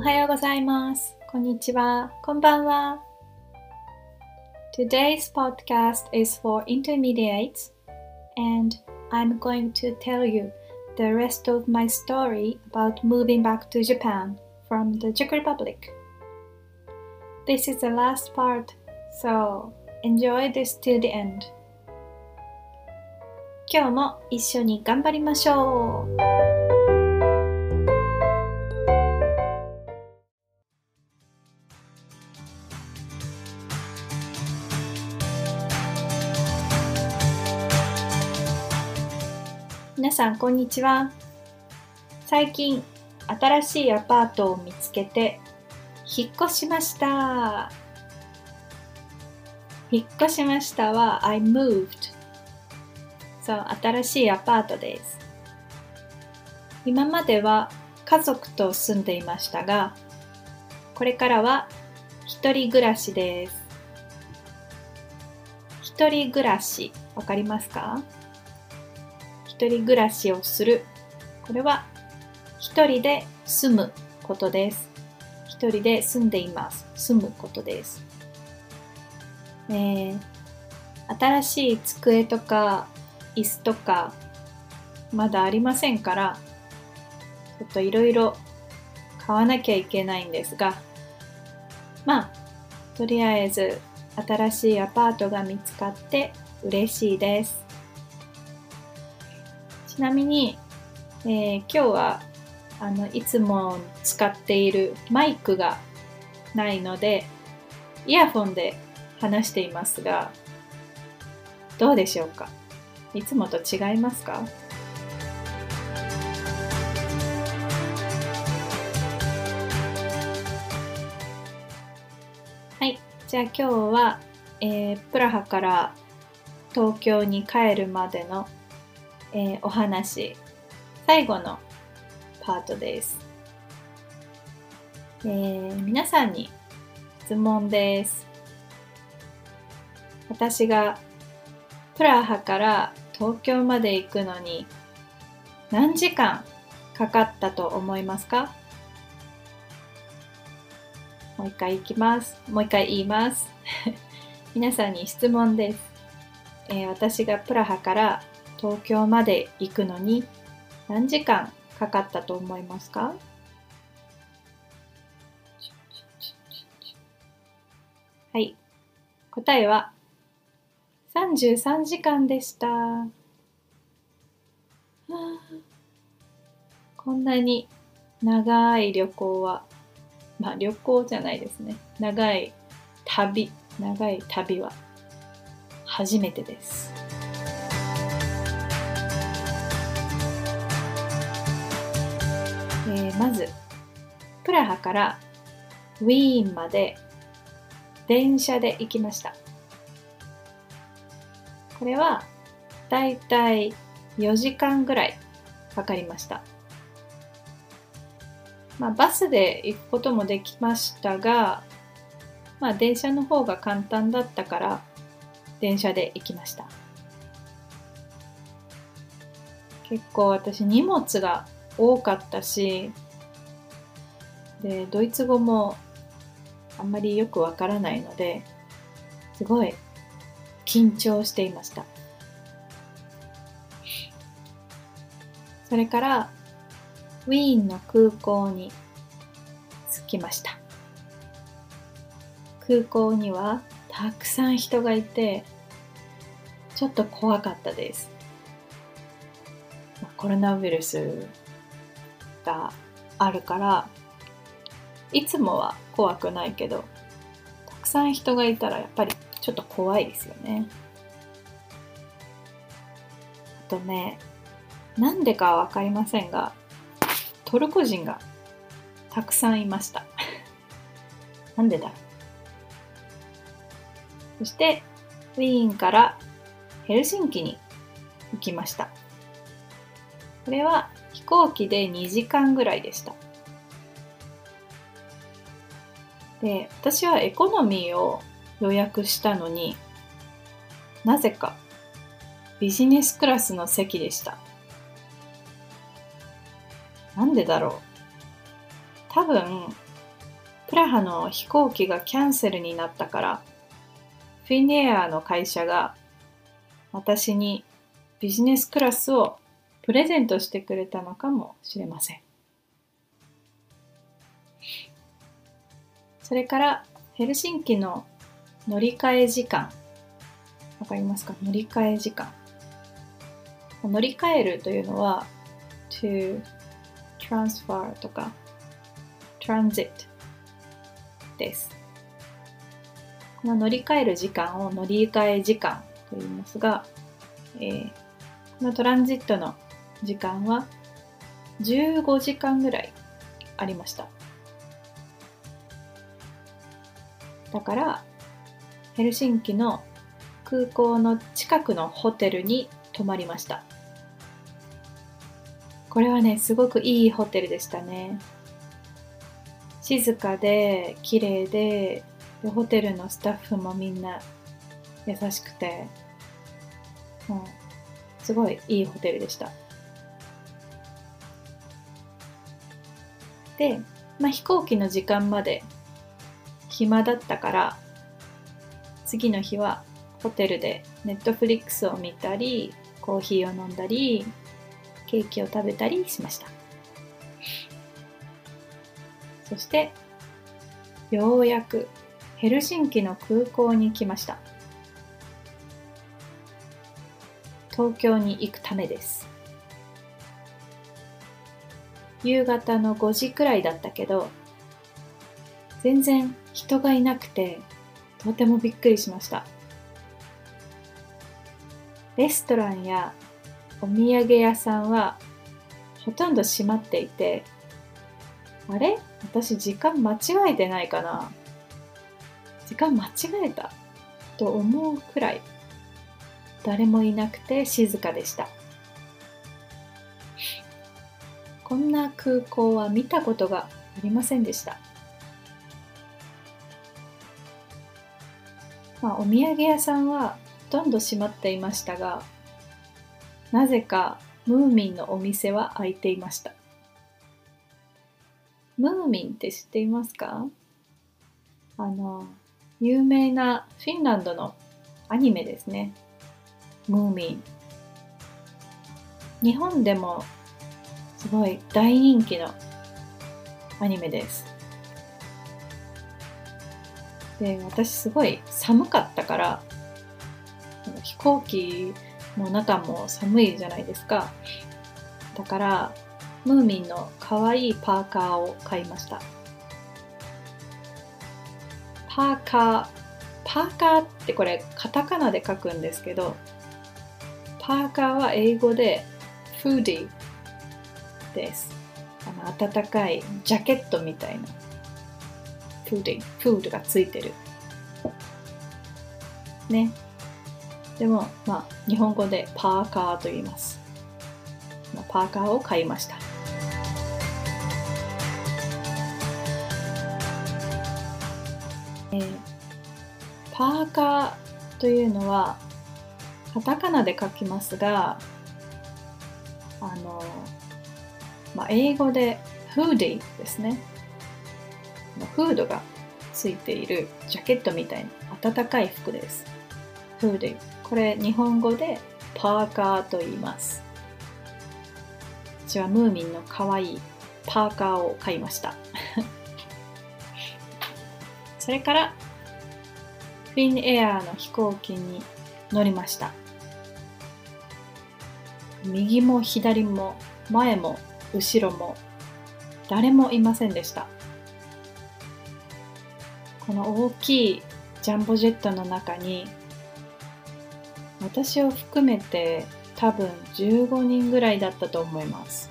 おはようございます。こんにちは。こんばんは。Today's podcast is for intermediates and I'm going to tell you the rest of my story about moving back to Japan from the Czech Republic. This is the last part, so enjoy this till the end. 今日も一緒に頑張りましょう さんこんにちは。最近新しいアパートを見つけて引っ越しました。引っ越しましたは I moved. そう新しいアパートです。今までは家族と住んでいましたがこれからは一人暮らしです。一人暮らしわかりますか？一人暮らしをする。これは一人で住むことです。一人で住んでいます。住むことです、えー、新しい机とか椅子とかまだありませんからちょっといろいろ買わなきゃいけないんですがまあとりあえず新しいアパートが見つかって嬉しいです。ちなみに、えー、今日はあのいつも使っているマイクがないのでイヤホンで話していますがどうでしょうか？いつもと違いますか？はいじゃあ今日は、えー、プラハから東京に帰るまでのえー、お話最後のパートです、えー、皆さんに質問です。私がプラハから東京まで行くのに何時間かかったと思いますか？もう一回行きます。もう一回言います。皆さんに質問です、えー、私がプラハから東京まで行くのに何時間かかったと思いますか？はい。答えは33時間でした。こんなに長い旅行は、まあ旅行じゃないですね。長い旅、長い旅は初めてです。まずプラハからウィーンまで電車で行きました。これはだいたい4時間ぐらいかかりました。まあバスで行くこともできましたがまあ電車の方が簡単だったから電車で行きました。結構私荷物が多かったしでドイツ語もあんまりよくわからないのですごい緊張していました。それからウィーンの空港に着きました。空港にはたくさん人がいてちょっと怖かったです。コロナウイルスがあるからいつもは怖くないけどたくさん人がいたらやっぱりちょっと怖いですよね。あとねなんでかわかりませんがトルコ人がたくさんいました。なんでだ？そしてウィーンからヘルシンキに行きました。これは飛行機で2時間ぐらいでした。で、私はエコノミーを予約したのになぜかビジネスクラスの席でした。なんでだろう多分プラハの飛行機がキャンセルになったから、フィンエアの会社が私にビジネスクラスをプレゼントしてくれたのかもしれません。それからヘルシンキの乗り換え時間。わかりますか？乗り換え時間。乗り換えるというのは to transfer とか transit です。この乗り換える時間を乗り換え時間と言いますが、えー、このトランジットの時間は15時間ぐらいありました。だから、ヘルシンキの空港の近くのホテルに泊まりました。これはね、すごくいいホテルでしたね。静かで、綺麗で、でホテルのスタッフもみんな優しくて、もう、すごいいいホテルでした。で、まあ、飛行機の時間まで暇だったから、次の日はホテルでネットフリックスを見たり、コーヒーを飲んだり、ケーキを食べたりしました。そして、ようやくヘルシンキの空港に来ました。東京に行くためです。夕方の5時くらいだったけど、全然人がいなくて、とてもびっくりしました。レストランやお土産屋さんはほとんど閉まっていて、あれ？私時間間違えてないかな？時間間違えた？と思うくらい誰もいなくて静かでした。こんな空港は見たことがありませんでした。まあ、お土産屋さんはほとんど閉まっていましたが、なぜかムーミンのお店は開いていました。ムーミンって知っていますか？あの、有名なフィンランドのアニメですね。ムーミン。日本でもすごい大人気のアニメです。で、私すごい寒かったから、飛行機の中も寒いじゃないですか。だから、ムーミンの可愛いパーカーを買いました。パーカー、パーカーってこれカタカナで書くんですけど、パーカーは英語でフーディーです。あの暖かいジャケットみたいなフーディー、フードがついてる。ね。でも、まあ、日本語でパーカーと言います。パーカーを買いました。えー、パーカーというのはカタカナで書きますがあの、まあ、英語でフーディーですねフードがついているジャケットみたいな暖かい服です。フーディーこれ日本語でパーカーと言います。私はムーミンの可愛いパーカーを買いました。それからフィンエアーの飛行機に乗りました。右も左も前も後ろも誰もいませんでした。この大きいジャンボジェットの中に私を含めて多分15人ぐらいだったと思います。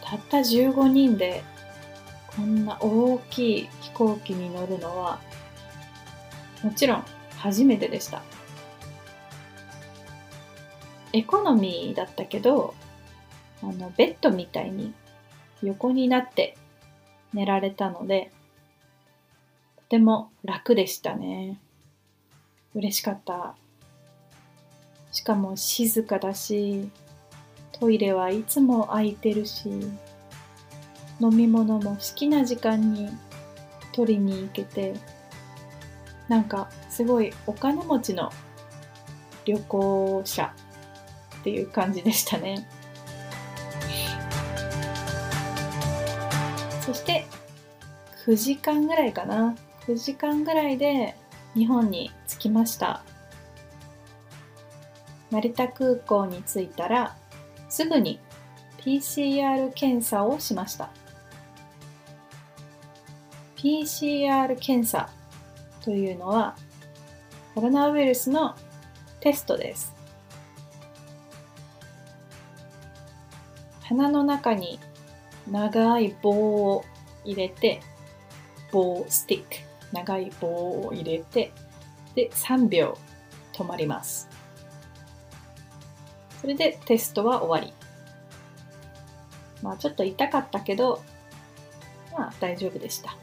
たった15人でこんな大きい飛行機に乗るのはもちろん初めてでした。エコノミーだったけどあのベッドみたいに横になって寝られたのでとても楽でしたね。嬉しかった。しかも静かだしトイレはいつも空いてるし飲み物も好きな時間に取りに行けてなんかすごいお金持ちの旅行者っていう感じでしたね。そして9時間ぐらいかな。9時間ぐらいで日本に着きました。成田空港に着いたらすぐに PCR 検査をしました。PCR 検査というのはコロナウイルスのテストです。鼻の中に長い棒を入れて棒スティック。長い棒を入れてで3秒止まります。それでテストは終わり。まあちょっと痛かったけどまあ大丈夫でした。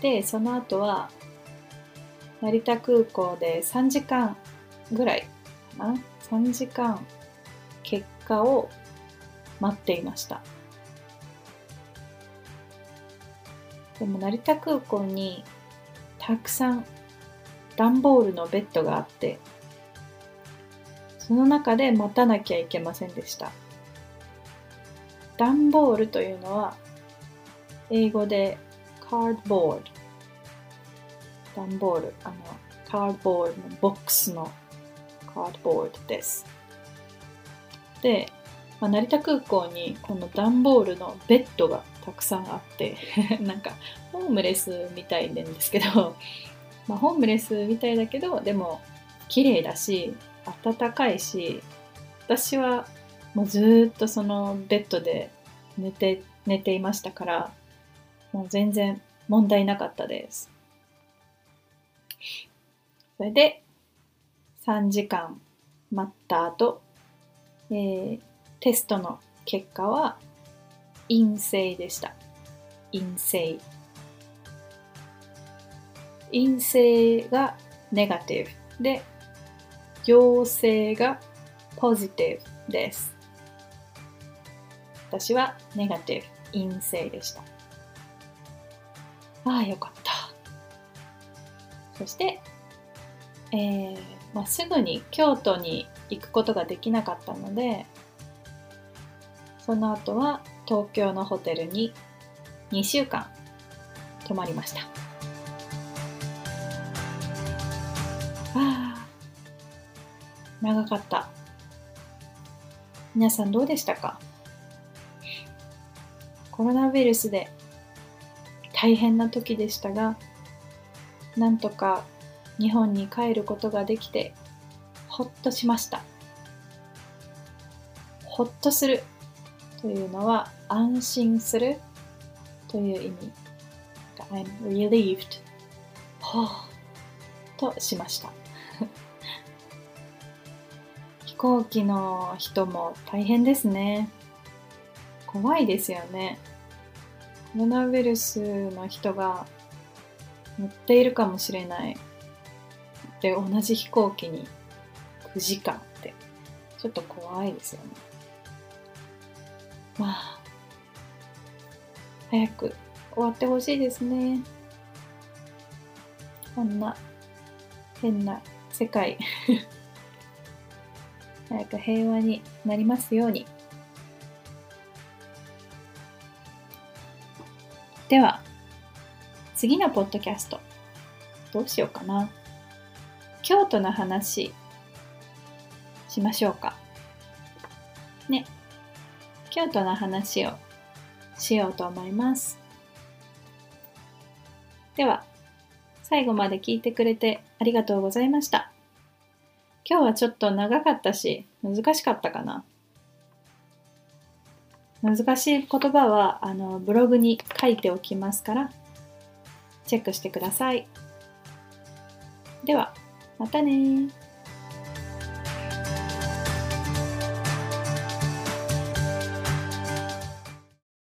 でその後は成田空港で3時間ぐらいかな？3時間結果を待っていました。でも成田空港にたくさん段ボールのベッドがあってその中で待たなきゃいけませんでした。段ボールというのは英語で cardboard 段ボールあのカードボールのボックスのカードボールです。で、まあ、成田空港にこの段ボールのベッドがたくさんあって なんかホームレスみたいなんですけど、まあ、ホームレスみたいだけどでも綺麗だし暖かいし私はもうずっとそのベッドで寝て寝ていましたからもう全然問題なかったです。それで3時間待った後、えー、テストの結果は陰性でした。陰性。陰性がネガティブで、陽性がポジティブです。私はネガティブ、陰性でした。ああ、よかった。そして、えーまあ、すぐに京都に行くことができなかったので、その後は東京のホテルに2週間泊まりました。あ、長かった。皆さんどうでしたか？コロナウイルスで大変な時でしたが、なんとか日本に帰ることができて、ほっとしました。ほっとするというのは安心するという意味。I'm relieved. ほうとしました。飛行機の人も大変ですね。怖いですよね。コロナウイルスの人が乗っているかもしれない。で、同じ飛行機に9時間って、ちょっと怖いですよね。まあ、早く終わってほしいですね。こんな変な世界 早く平和になりますように。では、次のポッドキャスト、どうしようかな。京都の話、しましょうか。ね。京都の話をしようと思います。では、最後まで聞いてくれてありがとうございました。今日はちょっと長かったし、難しかったかな。難しい言葉はあのブログに書いておきますからチェックしてください。では、またね